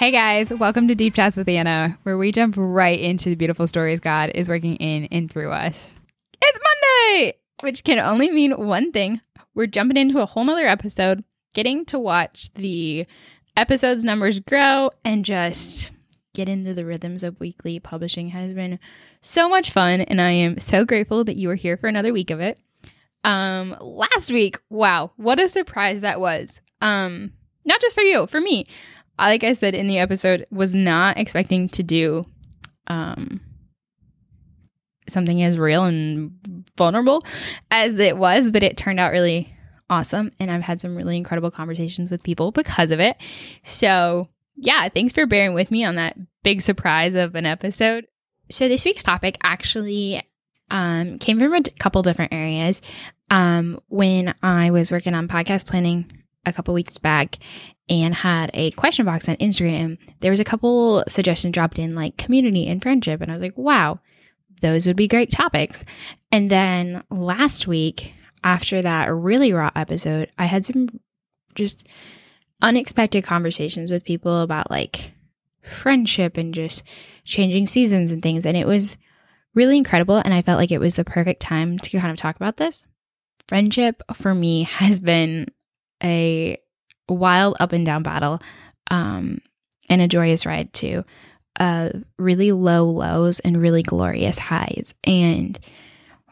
Hey guys, welcome to Deep Chats with Anna, where we jump right into the beautiful stories God is working in and through us. It's Monday, which can only mean one thing. We're jumping into a whole nother episode, getting to watch the episodes numbers grow and just get into the rhythms of weekly publishing has been so much fun and I am so grateful that you are here for another week of it. Um last week, wow, what a surprise that was. Um not just for you, for me like I said in the episode, was not expecting to do um, something as real and vulnerable as it was, but it turned out really awesome. And I've had some really incredible conversations with people because of it. So, yeah, thanks for bearing with me on that big surprise of an episode. So, this week's topic actually um, came from a couple different areas. Um, when I was working on podcast planning a couple weeks back and had a question box on Instagram, there was a couple suggestions dropped in like community and friendship. And I was like, wow, those would be great topics. And then last week, after that really raw episode, I had some just unexpected conversations with people about like friendship and just changing seasons and things. And it was really incredible. And I felt like it was the perfect time to kind of talk about this. Friendship for me has been a wild up and down battle um, and a joyous ride too. Uh, really low lows and really glorious highs. And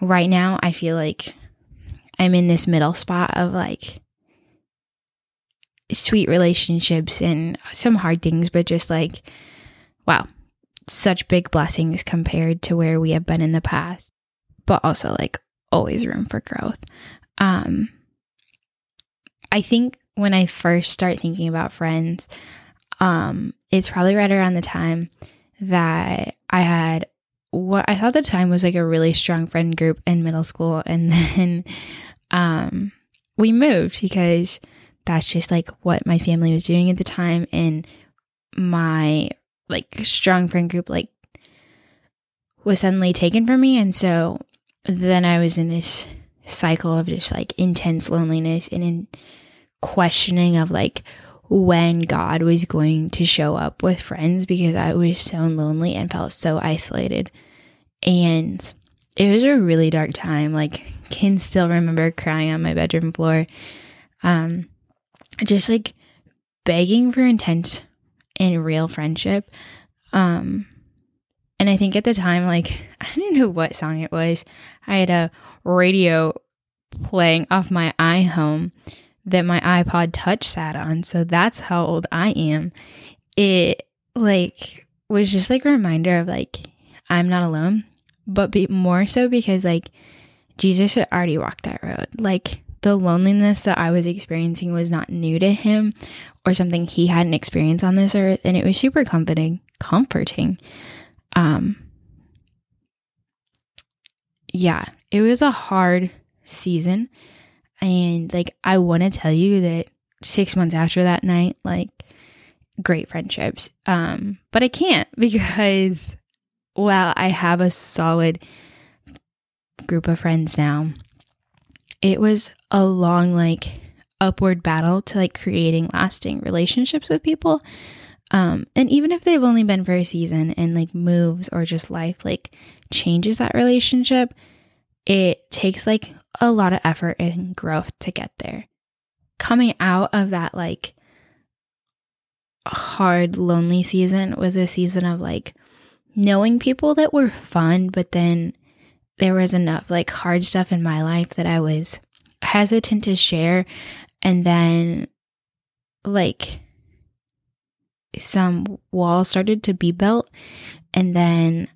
right now, I feel like I'm in this middle spot of like sweet relationships and some hard things, but just like, wow, such big blessings compared to where we have been in the past, but also like always room for growth. Um, I think when I first start thinking about friends, um, it's probably right around the time that I had what I thought the time was like a really strong friend group in middle school. And then um, we moved because that's just like what my family was doing at the time. And my like strong friend group like was suddenly taken from me. And so then I was in this cycle of just like intense loneliness and in questioning of like when God was going to show up with friends because I was so lonely and felt so isolated. And it was a really dark time. Like can still remember crying on my bedroom floor. Um just like begging for intense and real friendship. Um and I think at the time like I didn't know what song it was. I had a radio playing off my iHome that my iPod Touch sat on. So that's how old I am. It like was just like a reminder of like I'm not alone, but be more so because like Jesus had already walked that road. Like the loneliness that I was experiencing was not new to him or something he hadn't experienced on this earth and it was super comforting comforting um yeah it was a hard season and like, I want to tell you that six months after that night, like, great friendships. Um, but I can't because while I have a solid group of friends now, it was a long, like, upward battle to like creating lasting relationships with people. Um, and even if they've only been for a season and like moves or just life like changes that relationship, it takes like a lot of effort and growth to get there. Coming out of that like hard, lonely season was a season of like knowing people that were fun, but then there was enough like hard stuff in my life that I was hesitant to share. And then like some walls started to be built. And then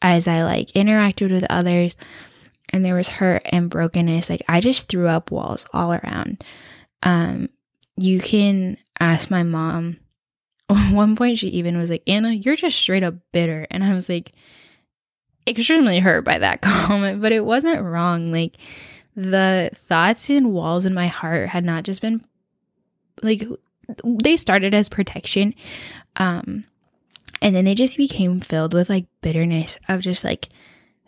as I like interacted with others, and there was hurt and brokenness, like I just threw up walls all around. Um, you can ask my mom. At one point, she even was like, Anna, you're just straight up bitter. And I was like, extremely hurt by that comment, but it wasn't wrong. Like, the thoughts and walls in my heart had not just been like, they started as protection. Um, and then they just became filled with like bitterness of just like,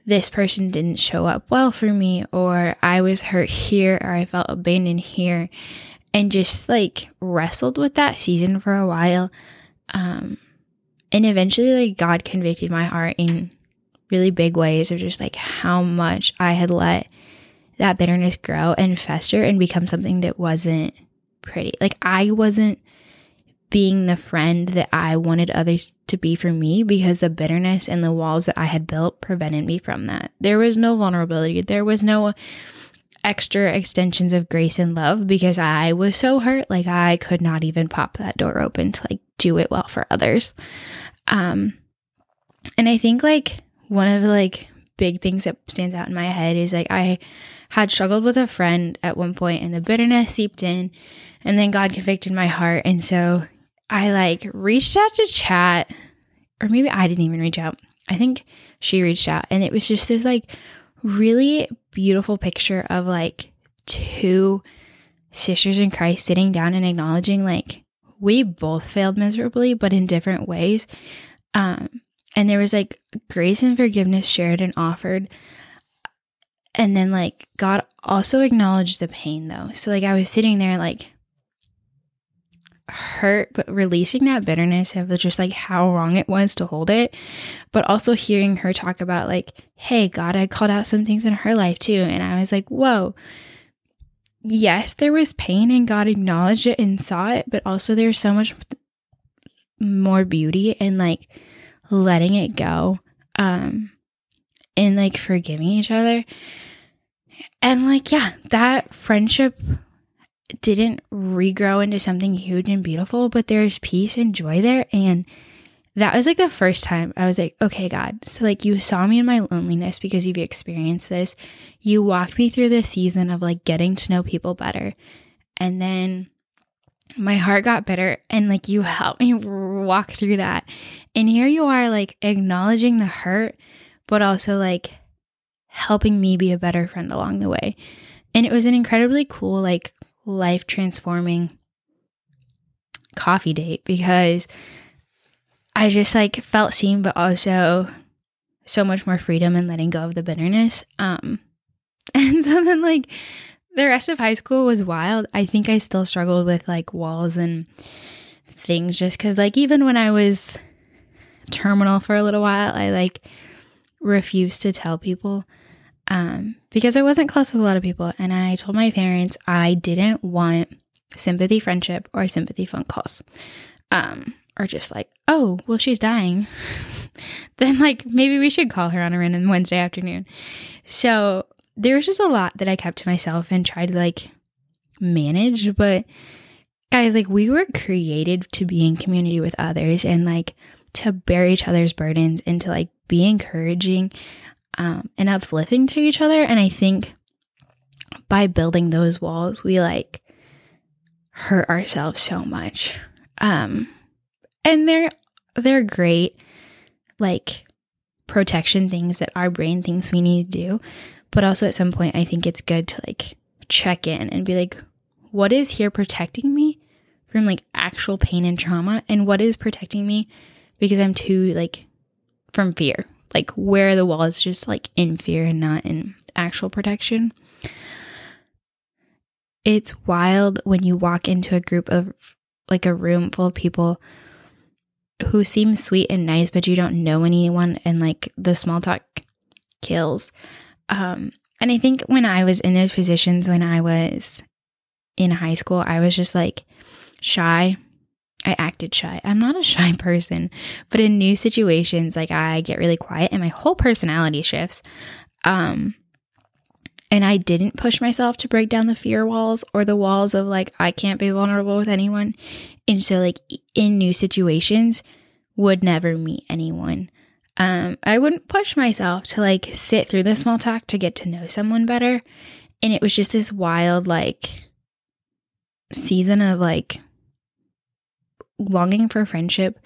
this person didn't show up well for me, or I was hurt here, or I felt abandoned here, and just like wrestled with that season for a while. Um, and eventually, like, God convicted my heart in really big ways of just like how much I had let that bitterness grow and fester and become something that wasn't pretty. Like, I wasn't being the friend that I wanted others to be for me because the bitterness and the walls that I had built prevented me from that. There was no vulnerability. There was no extra extensions of grace and love because I was so hurt. Like I could not even pop that door open to like do it well for others. Um, and I think like one of like big things that stands out in my head is like I had struggled with a friend at one point and the bitterness seeped in and then God convicted my heart. And so I like reached out to chat, or maybe I didn't even reach out. I think she reached out, and it was just this like really beautiful picture of like two sisters in Christ sitting down and acknowledging like we both failed miserably, but in different ways. Um, and there was like grace and forgiveness shared and offered. And then like God also acknowledged the pain though. So like I was sitting there like hurt, but releasing that bitterness of just like how wrong it was to hold it, but also hearing her talk about like, hey, God had called out some things in her life too. And I was like, whoa, yes, there was pain and God acknowledged it and saw it, but also there's so much more beauty and like letting it go um and like forgiving each other. And like, yeah, that friendship didn't regrow into something huge and beautiful, but there's peace and joy there. And that was like the first time I was like, okay, God. So, like, you saw me in my loneliness because you've experienced this. You walked me through this season of like getting to know people better. And then my heart got better, and like, you helped me walk through that. And here you are, like, acknowledging the hurt, but also like helping me be a better friend along the way. And it was an incredibly cool, like, life transforming coffee date because I just like felt seen, but also so much more freedom and letting go of the bitterness. Um, and so then like the rest of high school was wild. I think I still struggled with like walls and things just because like even when I was terminal for a little while, I like refused to tell people um, because I wasn't close with a lot of people. And I told my parents I didn't want sympathy friendship or sympathy phone calls. Um, or just like, oh, well, she's dying. then, like, maybe we should call her on a random Wednesday afternoon. So there was just a lot that I kept to myself and tried to like manage. But guys, like, we were created to be in community with others and like to bear each other's burdens and to like be encouraging um, and uplifting to each other. And I think by building those walls, we like hurt ourselves so much. Um, and they're they're great, like protection things that our brain thinks we need to do. But also at some point, I think it's good to like check in and be like, what is here protecting me from like actual pain and trauma, and what is protecting me because I'm too like from fear like where the wall is just like in fear and not in actual protection. It's wild when you walk into a group of like a room full of people who seem sweet and nice, but you don't know anyone, and like the small talk kills. Um, and I think when I was in those positions when I was in high school, I was just like shy I acted shy. I'm not a shy person, but in new situations, like I get really quiet and my whole personality shifts. Um, and I didn't push myself to break down the fear walls or the walls of like, I can't be vulnerable with anyone. And so, like, in new situations, would never meet anyone. Um, I wouldn't push myself to like sit through the small talk to get to know someone better. And it was just this wild, like, season of like longing for friendship,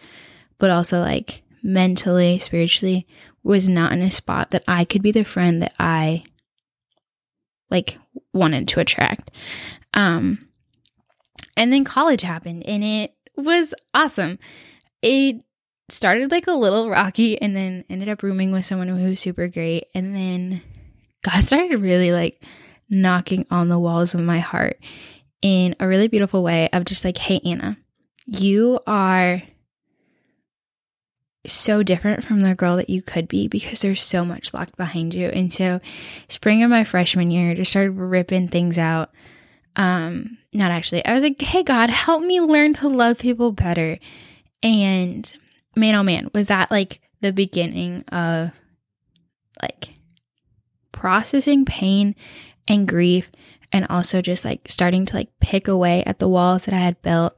but also like mentally, spiritually, was not in a spot that I could be the friend that I like wanted to attract. Um and then college happened and it was awesome. It started like a little rocky and then ended up rooming with someone who was super great and then God started really like knocking on the walls of my heart in a really beautiful way of just like, hey Anna, you are so different from the girl that you could be because there's so much locked behind you. And so, spring of my freshman year, just started ripping things out. Um, not actually. I was like, "Hey God, help me learn to love people better." And man, oh man, was that like the beginning of like processing pain and grief and also just like starting to like pick away at the walls that I had built.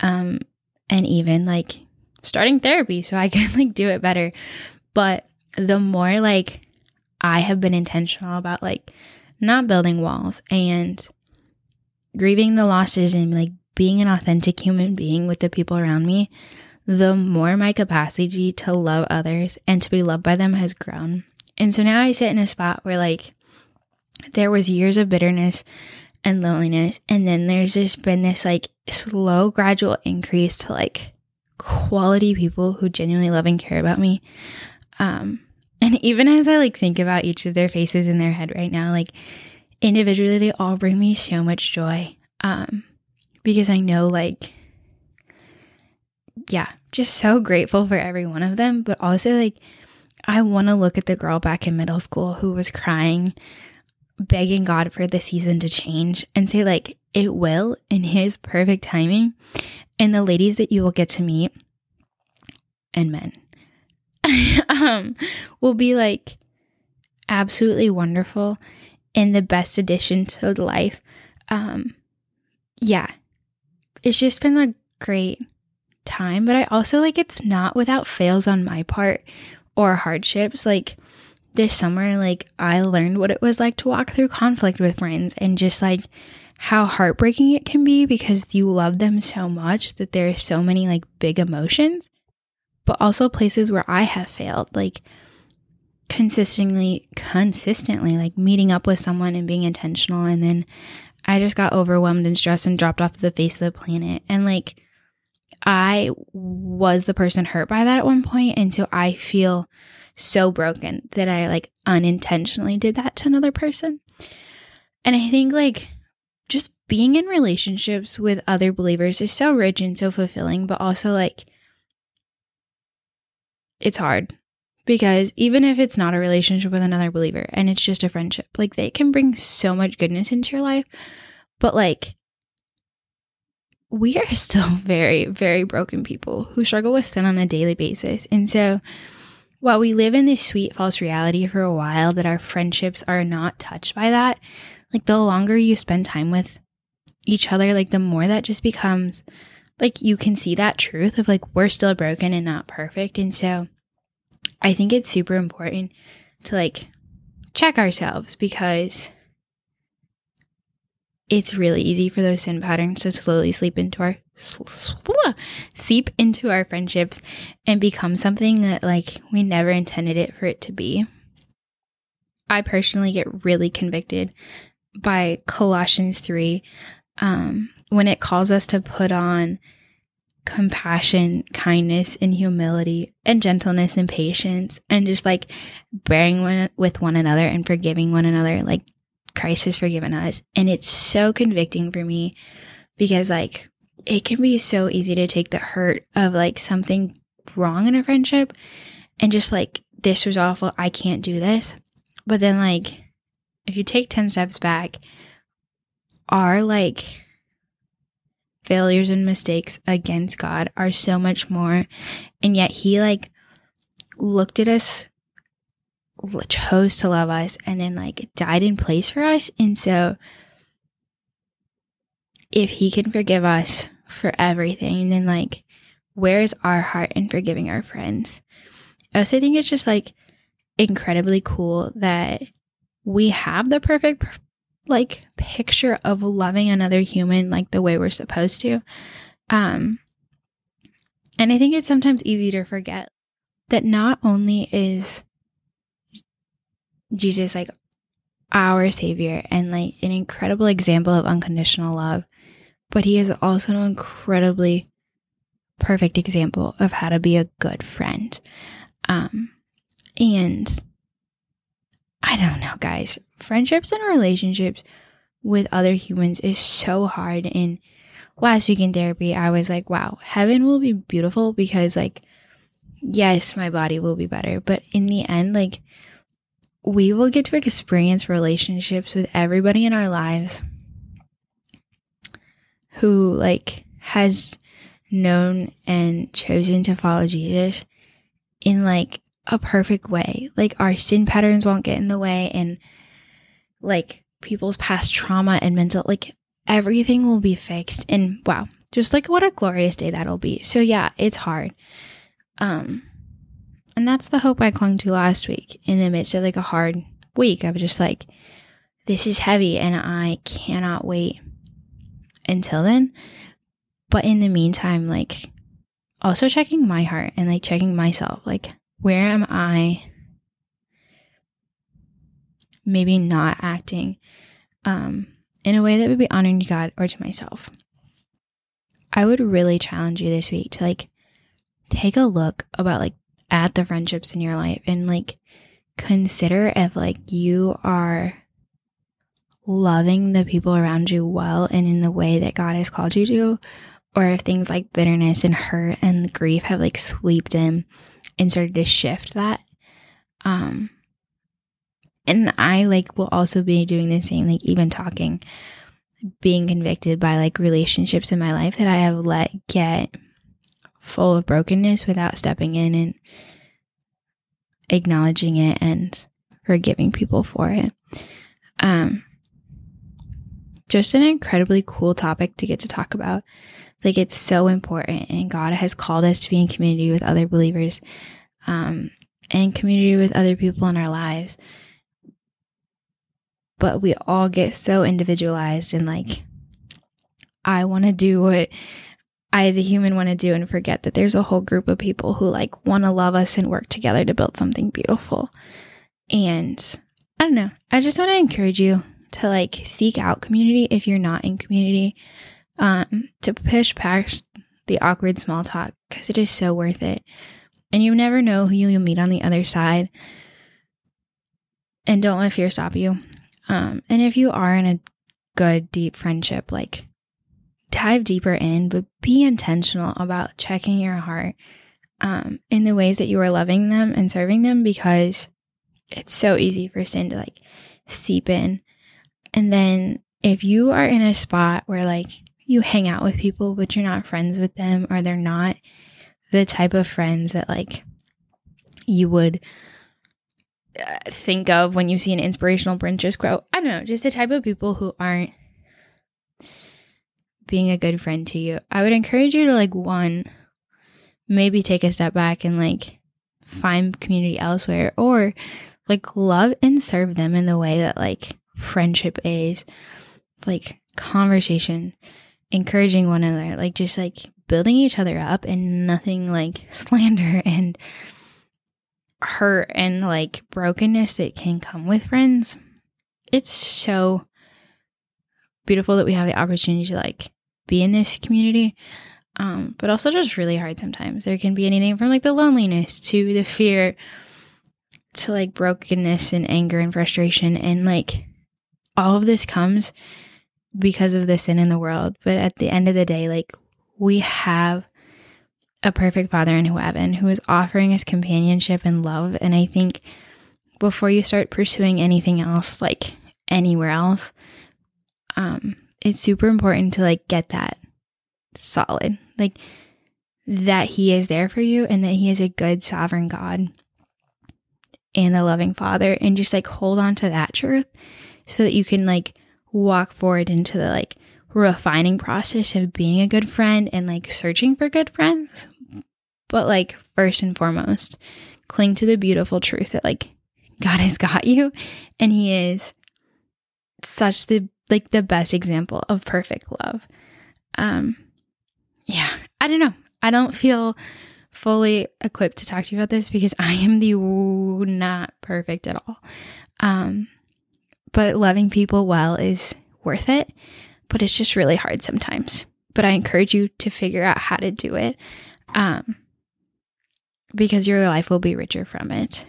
Um, and even like starting therapy so I can like do it better. But the more like I have been intentional about like not building walls and grieving the losses and like being an authentic human being with the people around me, the more my capacity to love others and to be loved by them has grown. And so now I sit in a spot where like there was years of bitterness and loneliness and then there's just been this like slow gradual increase to like quality people who genuinely love and care about me. Um, and even as I like think about each of their faces in their head right now, like individually, they all bring me so much joy. Um, because I know, like, yeah, just so grateful for every one of them. But also, like, I want to look at the girl back in middle school who was crying, begging God for the season to change, and say, like, it will in His perfect timing and the ladies that you will get to meet and men um, will be like absolutely wonderful and the best addition to life. Um, yeah, it's just been a great time, but I also like it's not without fails on my part or hardships. Like this summer, like I learned what it was like to walk through conflict with friends and just like how heartbreaking it can be because you love them so much that there are so many like big emotions, but also places where I have failed, like consistently, consistently, like meeting up with someone and being intentional. And then I just got overwhelmed and stressed and dropped off the face of the planet. And like, I was the person hurt by that at one point, And so I feel so broken that I like unintentionally did that to another person. And I think like just being in relationships with other believers is so rich and so fulfilling, but also like it's hard because even if it's not a relationship with another believer and it's just a friendship, like they can bring so much goodness into your life, but like we are still very, very broken people who struggle with sin on a daily basis. And so while we live in this sweet false reality for a while that our friendships are not touched by that, like the longer you spend time with each other, like the more that just becomes like you can see that truth of like we're still broken and not perfect. And so I think it's super important to like check ourselves because it's really easy for those sin patterns to slowly sleep into our seep into our friendships and become something that like we never intended it for it to be. I personally get really convicted by Colossians 3 um, when it calls us to put on compassion, kindness, and humility, and gentleness and patience, and just like bearing one, with one another and forgiving one another, like Christ has forgiven us. And it's so convicting for me because, like, it can be so easy to take the hurt of like something wrong in a friendship and just like, this was awful. I can't do this. But then, like, if you take 10 steps back, our like failures and mistakes against God are so much more. And yet He like looked at us, chose to love us, and then like died in place for us. And so if He can forgive us for everything, then like where's our heart in forgiving our friends? I also think it's just like incredibly cool that we have the perfect like picture of loving another human like the way we're supposed to. Um and I think it's sometimes easy to forget that not only is Jesus like our savior and like an incredible example of unconditional love, but he is also an incredibly perfect example of how to be a good friend. Um and I don't know, guys. Friendships and relationships with other humans is so hard. And last week in therapy, I was like, wow, heaven will be beautiful because, like, yes, my body will be better, but in the end, like, we will get to experience relationships with everybody in our lives who, like, has known and chosen to follow Jesus in, like, a perfect way. Like, our sin patterns won't get in the way, and, like, people's past trauma and mental, like, everything will be fixed. And wow, just like what a glorious day that'll be. So yeah, it's hard. Um and that's the hope I clung to last week in the midst of like a hard week. I was just like this is heavy and I cannot wait until then. But in the meantime, like also checking my heart and like checking myself, like where am I maybe not acting um in a way that would be honoring to God or to myself. I would really challenge you this week to like take a look about like at the friendships in your life and like consider if like you are loving the people around you well and in the way that God has called you to, or if things like bitterness and hurt and grief have like swept in and started to shift that. Um, and I like will also be doing the same, like even talking, being convicted by like relationships in my life that I have let get full of brokenness without stepping in and acknowledging it and forgiving people for it. Um, just an incredibly cool topic to get to talk about. Like it's so important, and God has called us to be in community with other believers, um, and community with other people in our lives but we all get so individualized and like I want to do what I as a human want to do and forget that there's a whole group of people who like want to love us and work together to build something beautiful. And I don't know. I just want to encourage you to like seek out community if you're not in community. Um to push past the awkward small talk cuz it is so worth it. And you never know who you'll meet on the other side. And don't let fear stop you. Um, and if you are in a good, deep friendship, like dive deeper in, but be intentional about checking your heart um, in the ways that you are loving them and serving them because it's so easy for sin to like seep in. And then if you are in a spot where like you hang out with people, but you're not friends with them, or they're not the type of friends that like you would think of when you see an inspirational Pinterest quote. I don't know, just the type of people who aren't being a good friend to you. I would encourage you to like one, maybe take a step back and like find community elsewhere or like love and serve them in the way that like friendship is like conversation encouraging one another like just like building each other up and nothing like slander and hurt and like brokenness that can come with friends, it's so beautiful that we have the opportunity to like be in this community. Um, but also just really hard sometimes. There can be anything from like the loneliness to the fear to like brokenness and anger and frustration. And like all of this comes because of the sin in the world. But at the end of the day, like we have a perfect father in heaven who is offering us companionship and love. And I think before you start pursuing anything else, like anywhere else, um, it's super important to like get that solid, like that He is there for you and that He is a good sovereign God and a loving Father, and just like hold on to that truth so that you can like walk forward into the like refining process of being a good friend and like searching for good friends. But like first and foremost, cling to the beautiful truth that like God has got you and he is such the like the best example of perfect love. Um yeah, I don't know. I don't feel fully equipped to talk to you about this because I am the not perfect at all. Um but loving people well is worth it but it's just really hard sometimes. But I encourage you to figure out how to do it um, because your life will be richer from it.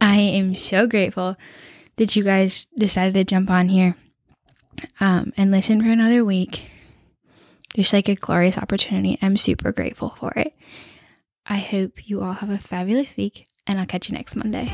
I am so grateful that you guys decided to jump on here um, and listen for another week. Just like a glorious opportunity. I'm super grateful for it. I hope you all have a fabulous week, and I'll catch you next Monday.